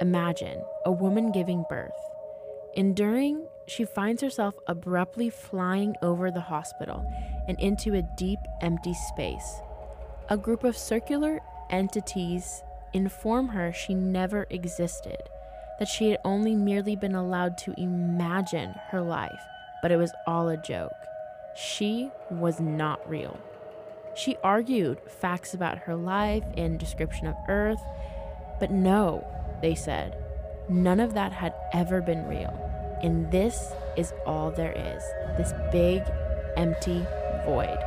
Imagine a woman giving birth. Enduring, she finds herself abruptly flying over the hospital and into a deep, empty space. A group of circular entities inform her she never existed, that she had only merely been allowed to imagine her life, but it was all a joke. She was not real. She argued facts about her life and description of Earth, but no, they said, none of that had ever been real. And this is all there is this big, empty void.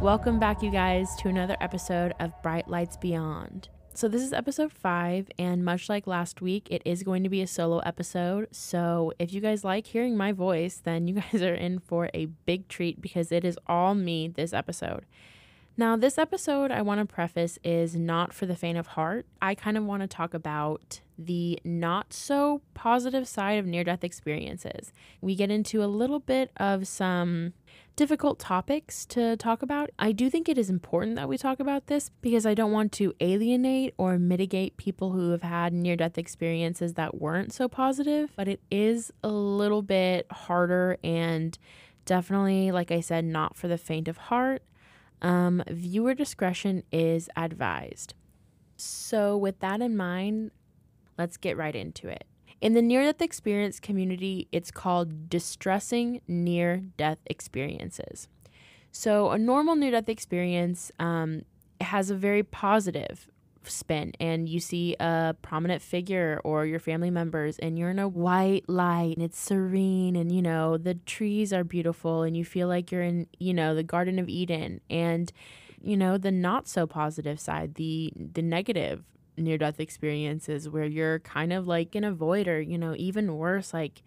Welcome back, you guys, to another episode of Bright Lights Beyond. So, this is episode five, and much like last week, it is going to be a solo episode. So, if you guys like hearing my voice, then you guys are in for a big treat because it is all me this episode. Now, this episode I want to preface is not for the faint of heart. I kind of want to talk about the not so positive side of near death experiences. We get into a little bit of some difficult topics to talk about. I do think it is important that we talk about this because I don't want to alienate or mitigate people who have had near death experiences that weren't so positive, but it is a little bit harder and definitely, like I said, not for the faint of heart. Um, viewer discretion is advised. So, with that in mind, let's get right into it. In the near death experience community, it's called distressing near death experiences. So, a normal near death experience um, has a very positive spin, and you see a prominent figure or your family members, and you're in a white light, and it's serene, and you know, the trees are beautiful, and you feel like you're in, you know, the Garden of Eden. And you know the not so positive side the the negative near death experiences where you're kind of like in a void or, you know, even worse, like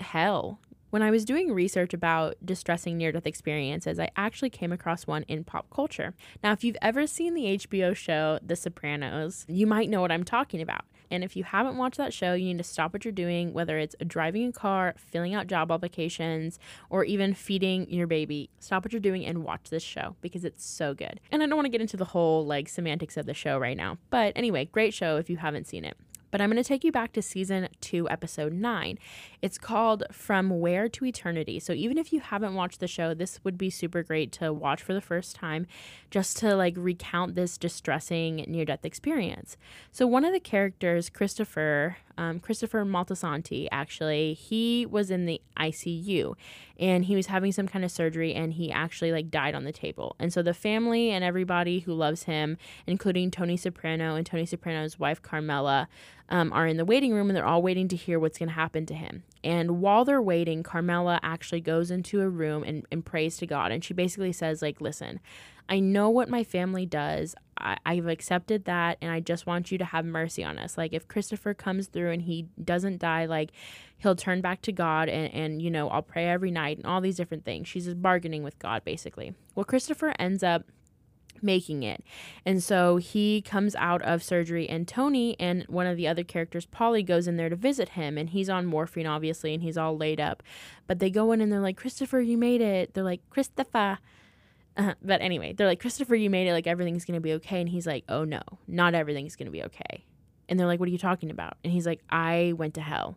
hell. When I was doing research about distressing near death experiences, I actually came across one in pop culture. Now, if you've ever seen the HBO show The Sopranos, you might know what I'm talking about. And if you haven't watched that show, you need to stop what you're doing, whether it's driving a car, filling out job applications, or even feeding your baby. Stop what you're doing and watch this show because it's so good. And I don't want to get into the whole like semantics of the show right now. But anyway, great show if you haven't seen it. But I'm going to take you back to season two, episode nine. It's called From Where to Eternity. So even if you haven't watched the show, this would be super great to watch for the first time just to like recount this distressing near death experience. So one of the characters, Christopher, um, Christopher Moltisanti, actually, he was in the ICU and he was having some kind of surgery and he actually like died on the table. And so the family and everybody who loves him, including Tony Soprano and Tony Soprano's wife Carmela, um, are in the waiting room and they're all waiting to hear what's going to happen to him. And while they're waiting, Carmela actually goes into a room and, and prays to God. And she basically says, like, listen, I know what my family does. I, I've accepted that, and I just want you to have mercy on us. Like, if Christopher comes through and he doesn't die, like, he'll turn back to God, and, and you know, I'll pray every night, and all these different things. She's just bargaining with God, basically. Well, Christopher ends up making it. And so he comes out of surgery, and Tony and one of the other characters, Paulie, goes in there to visit him. And he's on morphine, obviously, and he's all laid up. But they go in and they're like, Christopher, you made it. They're like, Christopher. Uh, but anyway, they're like, Christopher, you made it. Like, everything's going to be okay. And he's like, oh no, not everything's going to be okay. And they're like, what are you talking about? And he's like, I went to hell.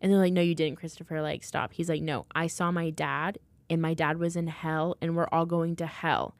And they're like, no, you didn't, Christopher. Like, stop. He's like, no, I saw my dad, and my dad was in hell, and we're all going to hell.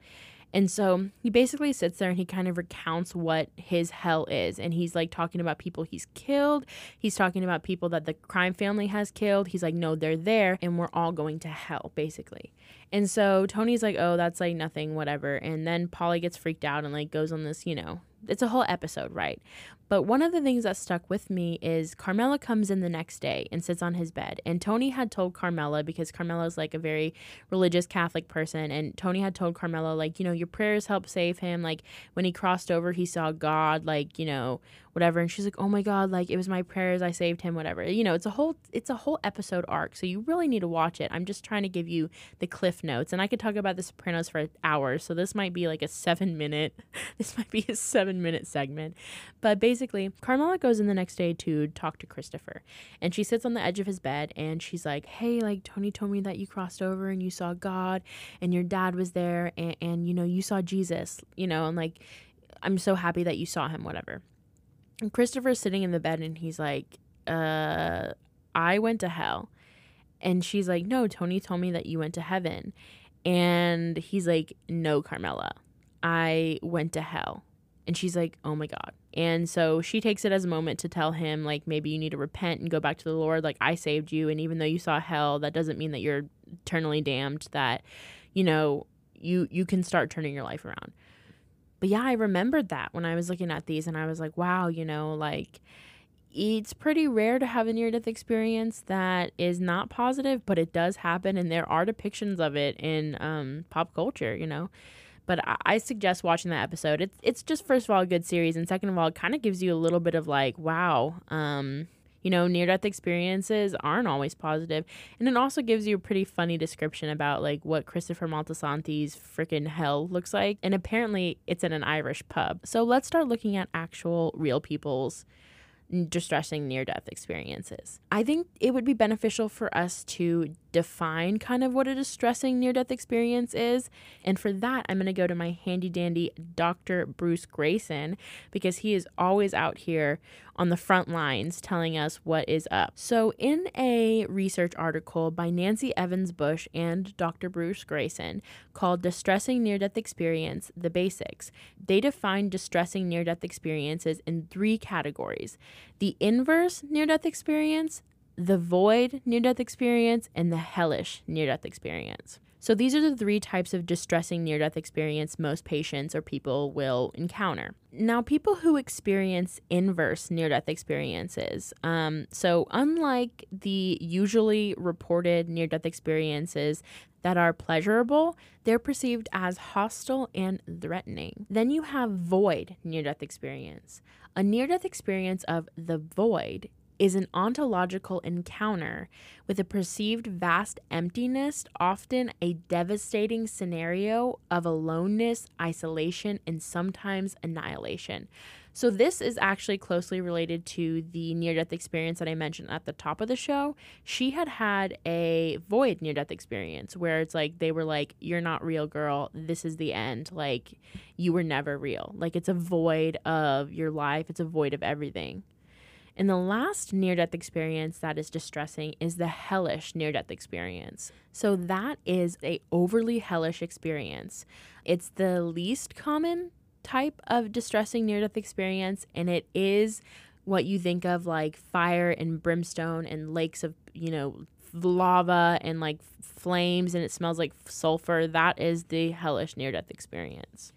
And so he basically sits there and he kind of recounts what his hell is. And he's like talking about people he's killed. He's talking about people that the crime family has killed. He's like, no, they're there and we're all going to hell, basically. And so Tony's like, oh, that's like nothing, whatever. And then Paulie gets freaked out and like goes on this, you know, it's a whole episode, right? But one of the things that stuck with me is Carmela comes in the next day and sits on his bed. And Tony had told Carmela, because Carmela is like a very religious Catholic person, and Tony had told Carmela, like, you know, your prayers helped save him. Like, when he crossed over, he saw God, like, you know, whatever and she's like oh my god like it was my prayers i saved him whatever you know it's a whole it's a whole episode arc so you really need to watch it i'm just trying to give you the cliff notes and i could talk about the sopranos for hours so this might be like a seven minute this might be a seven minute segment but basically basically, Carmela goes in the next day to talk to Christopher. And she sits on the edge of his bed and she's like, Hey, like Tony told me that you crossed over and you saw God and your dad was there and, and you know, you saw Jesus, you know, and like, I'm so happy that you saw him, whatever. And Christopher's sitting in the bed and he's like, Uh, I went to hell. And she's like, No, Tony told me that you went to heaven. And he's like, No, Carmela, I went to hell. And she's like, Oh my God. And so she takes it as a moment to tell him, like, maybe you need to repent and go back to the Lord. Like, I saved you. And even though you saw hell, that doesn't mean that you're eternally damned, that, you know, you you can start turning your life around. But yeah, I remembered that when I was looking at these and I was like, wow, you know, like it's pretty rare to have a near death experience that is not positive, but it does happen and there are depictions of it in um, pop culture, you know. But I, suggest watching that episode. It's it's just first of all a good series, and second of all, it kind of gives you a little bit of like, wow, um, you know, near death experiences aren't always positive. And it also gives you a pretty funny description about like what Christopher Moltisanti's freaking hell looks like. And apparently it's in an Irish pub. So let's start looking at actual real people's distressing near death experiences. I think it would be beneficial for us to define kind of what a distressing near death experience is. And for that, I'm going to go to my handy dandy Dr. Bruce Greyson because he is always out here on the front lines telling us what is up. So, in a research article by Nancy Evans Bush and Dr. Bruce Greyson called Distressing Near Death Experience The Basics, they define distressing near death experiences in three categories the inverse near death experience, the void near death experience, and the hellish near death experience. So, these are the three types of distressing near death experience most patients or people will encounter. Now, people who experience inverse near death experiences, um, so unlike the usually reported near death experiences that are pleasurable, they're perceived as hostile and threatening. Then you have void near death experience. A near death experience of the void is an ontological encounter with a perceived vast emptiness, often a devastating scenario of aloneness, isolation, and sometimes annihilation. So, this is actually closely related to the near death experience that I mentioned at the top of the show. She had had a void near death experience where it's like they were like, You're not real, girl. This is the end. Like, you were never real. Like, it's a void of your life, it's a void of everything. And the last near death experience that is distressing is the hellish near death experience. So that is a overly hellish experience. It's the least common type of distressing near death experience and it is what you think of like fire and brimstone and lakes of, you know, lava and like flames and it smells like sulfur. That is the hellish near death experience.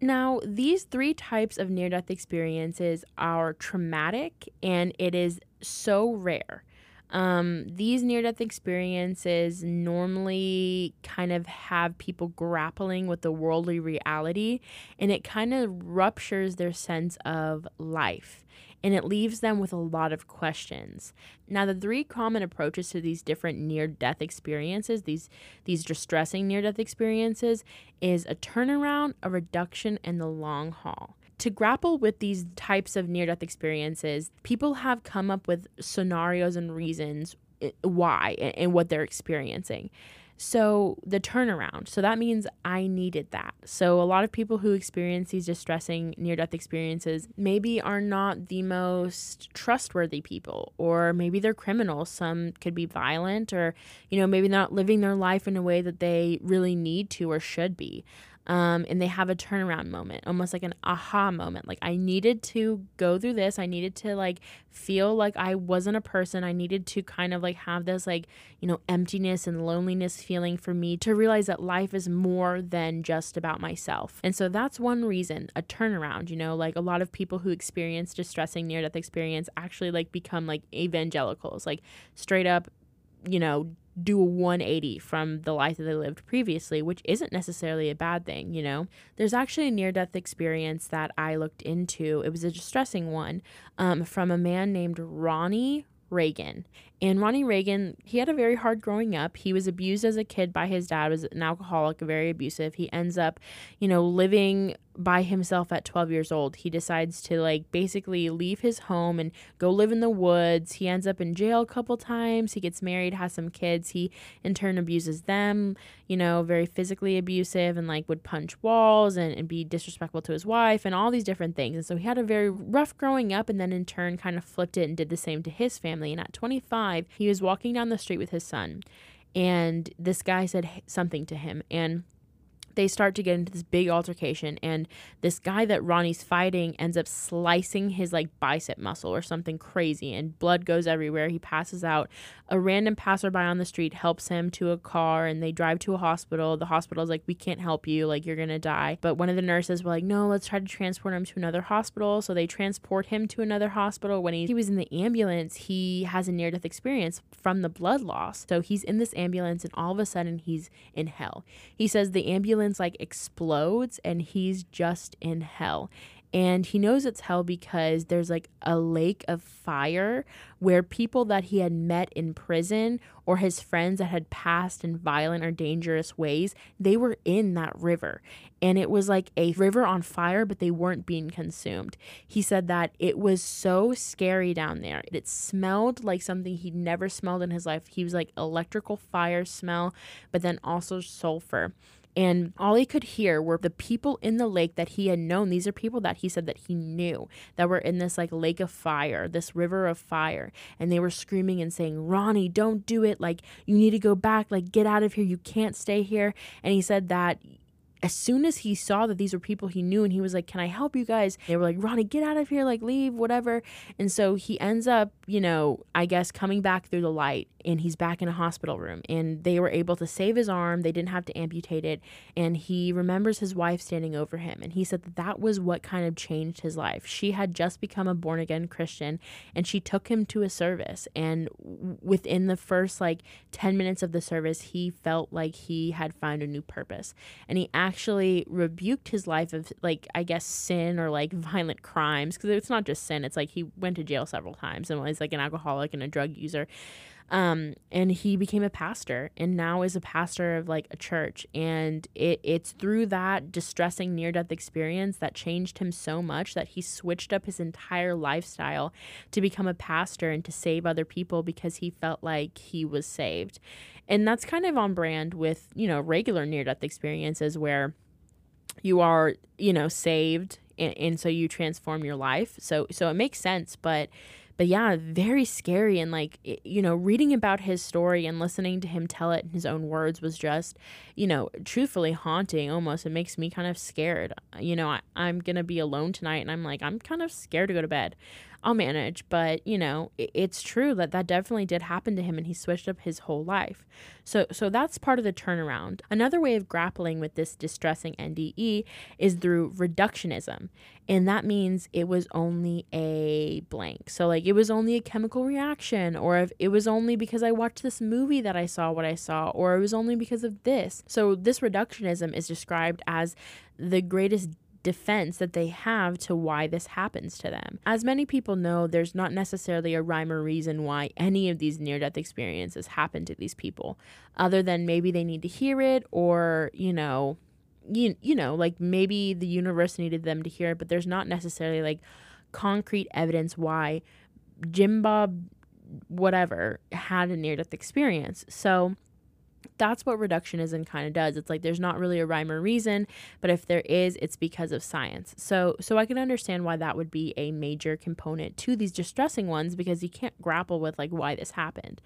Now, these three types of near death experiences are traumatic and it is so rare. Um, these near death experiences normally kind of have people grappling with the worldly reality and it kind of ruptures their sense of life and it leaves them with a lot of questions. Now, the three common approaches to these different near death experiences, these these distressing near death experiences, is a turnaround, a reduction, and the long haul. To grapple with these types of near death experiences, people have come up with scenarios and reasons eh, why and what they're experiencing. So the turnaround. So that means I needed that. So a lot of people who experience these distressing near death experiences maybe are not the most trustworthy people, or maybe they're criminals. Some could be violent, or, you know, maybe not living their life in a way that they really need to or should be um, and they have a turnaround moment, almost like an aha moment. Like, I needed to go through this. I needed to, like, feel like I wasn't a person. I needed to kind of, like, have this, like, you know, emptiness and loneliness feeling for me to realize that life is more than just about myself. And so that's one reason, a turnaround, you know, like a lot of people who experience distressing near death experience actually, like, become, like, evangelicals, like, straight up, you know, do a 180 from the life that they lived previously, which isn't necessarily a bad thing, you know? There's actually a near death experience that I looked into. It was a distressing one um, from a man named Ronnie Reagan. And Ronnie Reagan, he had a very hard growing up. He was abused as a kid by his dad, was an alcoholic, very abusive. He ends up, you know, living by himself at 12 years old. He decides to like basically leave his home and go live in the woods. He ends up in jail a couple times. He gets married, has some kids. He in turn abuses them, you know, very physically abusive and like would punch walls and, and be disrespectful to his wife and all these different things. And so he had a very rough growing up and then in turn kind of flipped it and did the same to his family. And at 25, he was walking down the street with his son and this guy said something to him and they start to get into this big altercation and this guy that Ronnie's fighting ends up slicing his like bicep muscle or something crazy and blood goes everywhere. He passes out. A random passerby on the street helps him to a car and they drive to a hospital. The hospital's like, We can't help you, like you're gonna die. But one of the nurses were like, No, let's try to transport him to another hospital. So they transport him to another hospital. When he, he was in the ambulance, he has a near death experience from the blood loss. So he's in this ambulance and all of a sudden he's in hell. He says the ambulance like explodes and he's just in hell. And he knows it's hell because there's like a lake of fire where people that he had met in prison or his friends that had passed in violent or dangerous ways, they were in that river. And it was like a river on fire, but they weren't being consumed. He said that it was so scary down there. It smelled like something he'd never smelled in his life. He was like electrical fire smell, but then also sulfur. And all he could hear were the people in the lake that he had known. These are people that he said that he knew that were in this like lake of fire, this river of fire. And they were screaming and saying, Ronnie, don't do it. Like, you need to go back. Like, get out of here. You can't stay here. And he said that as soon as he saw that these were people he knew and he was like, Can I help you guys? They were like, Ronnie, get out of here, like leave, whatever. And so he ends up, you know, I guess coming back through the light and he's back in a hospital room and they were able to save his arm. They didn't have to amputate it. And he remembers his wife standing over him. And he said that that was what kind of changed his life. She had just become a born again Christian and she took him to a service. And within the first like 10 minutes of the service, he felt like he had found a new purpose. And he actually rebuked his life of like, I guess, sin or like violent crimes because it's not just sin. It's like he went to jail several times and was like an alcoholic and a drug user. Um, and he became a pastor and now is a pastor of like a church. And it, it's through that distressing near death experience that changed him so much that he switched up his entire lifestyle to become a pastor and to save other people because he felt like he was saved. And that's kind of on brand with, you know, regular near death experiences where you are, you know, saved and, and so you transform your life. So so it makes sense, but but yeah, very scary. And like, you know, reading about his story and listening to him tell it in his own words was just, you know, truthfully haunting almost. It makes me kind of scared. You know, I, I'm to be alone tonight and I'm like, I'm kind of scared to go to bed. I'll manage. But, you know, it, it's true that that definitely did happen to him and he switched up his whole life. So, so that's part of the turnaround. Another way of grappling with this distressing NDE is through reductionism. And that means it was only a blank. So, like, it was only a chemical reaction, or if it was only because I watched this movie that I saw what I saw, or it was only because of this. So, this reductionism is described as the greatest defense that they have to why this happens to them. As many people know, there's not necessarily a rhyme or reason why any of these near death experiences happen to these people, other than maybe they need to hear it or, you know, you, you know, like maybe the universe needed them to hear it, but there's not necessarily like concrete evidence why Jim Bob whatever had a near death experience. So that's what reductionism kind of does. It's like there's not really a rhyme or reason, but if there is, it's because of science. So so I can understand why that would be a major component to these distressing ones because you can't grapple with like why this happened.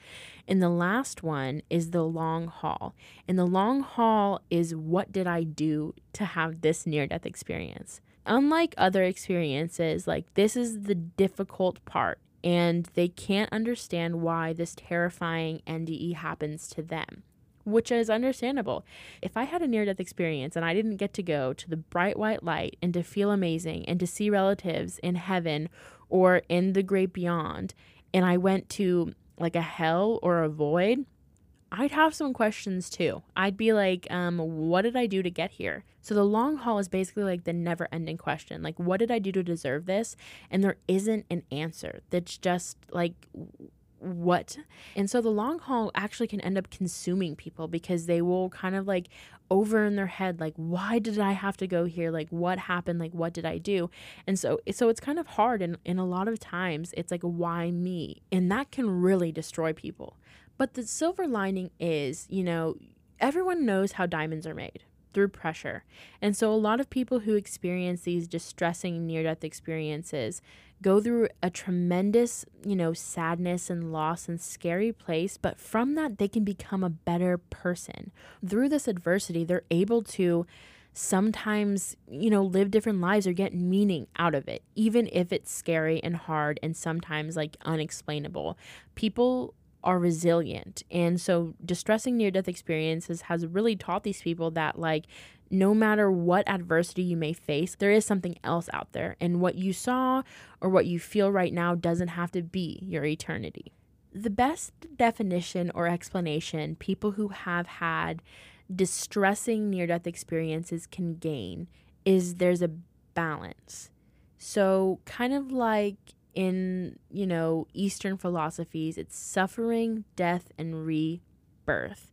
And the last one is the long haul. And the long haul is what did I do to have this near death experience? Unlike other experiences, like this is the difficult part and they can't understand why this terrifying NDE happens to them which is understandable. If I had a near death experience and I didn't get to go to the bright white light and to feel amazing and to see relatives in heaven or in the great beyond, and I went to like a hell or a void, I'd have some questions too. I'd be like, um, what did I do to get here? So the long haul is basically like the never ending question. Like, what did I do to deserve this? And there isn't an answer. That's just like what? And so the long haul actually can end up consuming people because they will kind of like over in their head like why did I have to go here? Like what happened? Like what did I do? And so so it's kind of hard and, and a lot of times it's like why me? And that can really destroy people. But the silver lining is, you know, everyone knows how diamonds are made through pressure. And so a lot of people who experience these distressing near death experiences go through a tremendous, you know, sadness and loss and scary place, but from that they can become a better person. Through this adversity, they're able to sometimes, you know, live different lives or get meaning out of it, even if it's scary and hard and sometimes like unexplainable. People are resilient. And so distressing near death experiences has really taught these people that like no matter what adversity you may face, there is something else out there. And what you saw or what you feel right now doesn't have to be your eternity. The best definition or explanation people who have had distressing near death experiences can gain is there's a balance. So, kind of like in, you know, Eastern philosophies, it's suffering, death, and rebirth.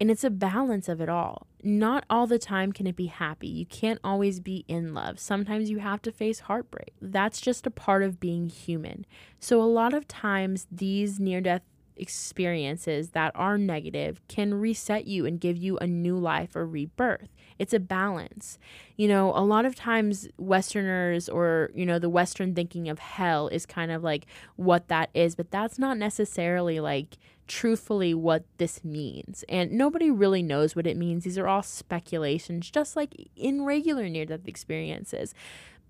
And it's a balance of it all. Not all the time can it be happy. You can't always be in love. Sometimes you have to face heartbreak. That's just a part of being human. So, a lot of times, these near death experiences that are negative can reset you and give you a new life or rebirth. It's a balance. You know, a lot of times Westerners or, you know, the Western thinking of hell is kind of like what that is, but that's not necessarily like truthfully what this means. And nobody really knows what it means. These are all speculations, just like in regular near death experiences.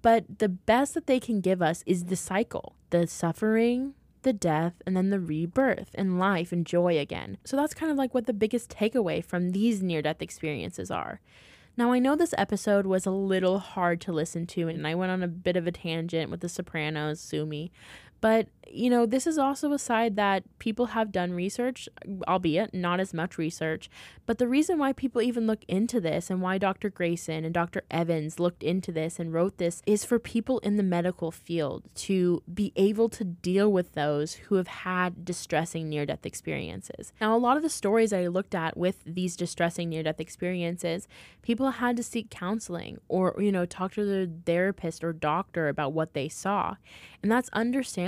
But the best that they can give us is the cycle, the suffering, the death, and then the rebirth and life and joy again. So that's kind of like what the biggest takeaway from these near death experiences are. Now, I know this episode was a little hard to listen to, and I went on a bit of a tangent with The Sopranos, sue me, but, you know, this is also a side that people have done research, albeit not as much research. But the reason why people even look into this and why Dr. Greyson and Dr. Evans looked into this and wrote this is for people in the medical field to be able to deal with those who have had distressing near death experiences. Now, a lot of the stories I looked at with these distressing near death experiences, people had to seek counseling or, you know, talk to their therapist or doctor about what they saw. And that's understandable.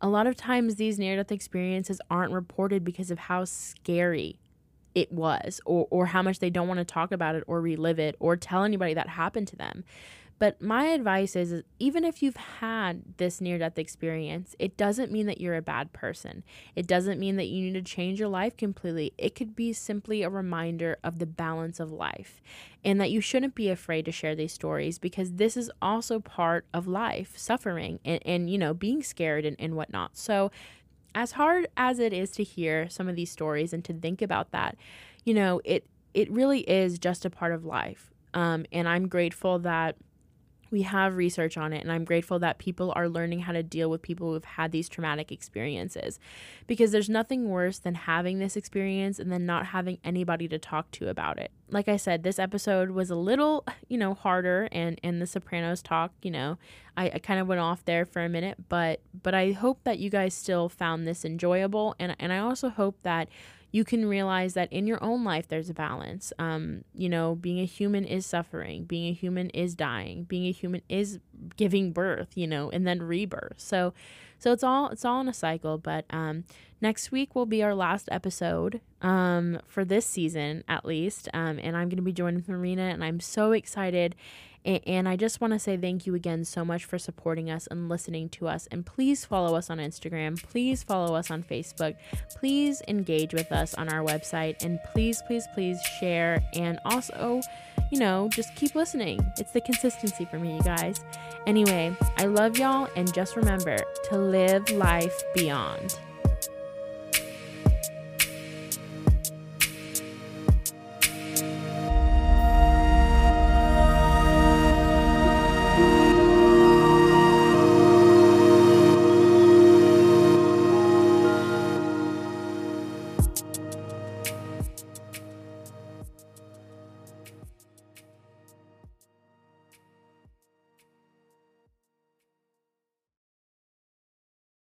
A lot of times, these near death experiences aren't reported because of how scary it was or, or how much they don't want to talk about it or relive it or tell anybody that happened to them. But my advice is, is even if you've had this near death experience, it doesn't mean that you're a bad person. It doesn't mean that you need to change your life completely. It could be simply a reminder of the balance of life and that you shouldn't be afraid to share these stories because this is also part of life, suffering and, and you know, being scared and, and whatnot. So, as hard as it is to hear some of these stories and to think about that, you know, it it really is just a part of life. Um, and I'm grateful that we have research on it and i'm grateful that people are learning how to deal with people who've had these traumatic experiences. Because there's nothing worse than having this experience and then not having anybody to talk to about it. Like i said this episode was a little you know harder and and the sopranos talk you know I, I kind of went off there for a minute but but i hope that you guys still found this enjoyable and and i also hope that you can realize that in your own life there's a balance. Um, you know, being a human is suffering, being a human is dying, being a human is giving birth, you know, and then rebirth. So so it's all it's all in a cycle, but um next week will be our last episode um for this season at least. Um and I'm going to be joining Marina and I'm so excited and I just want to say thank you again so much for supporting us and listening to us. And please follow us on Instagram. Please follow us on Facebook. Please engage with us on our website. And please, please, please share. And also, you know, just keep listening. It's the consistency for me, you guys. Anyway, I love y'all. And just remember to live life beyond.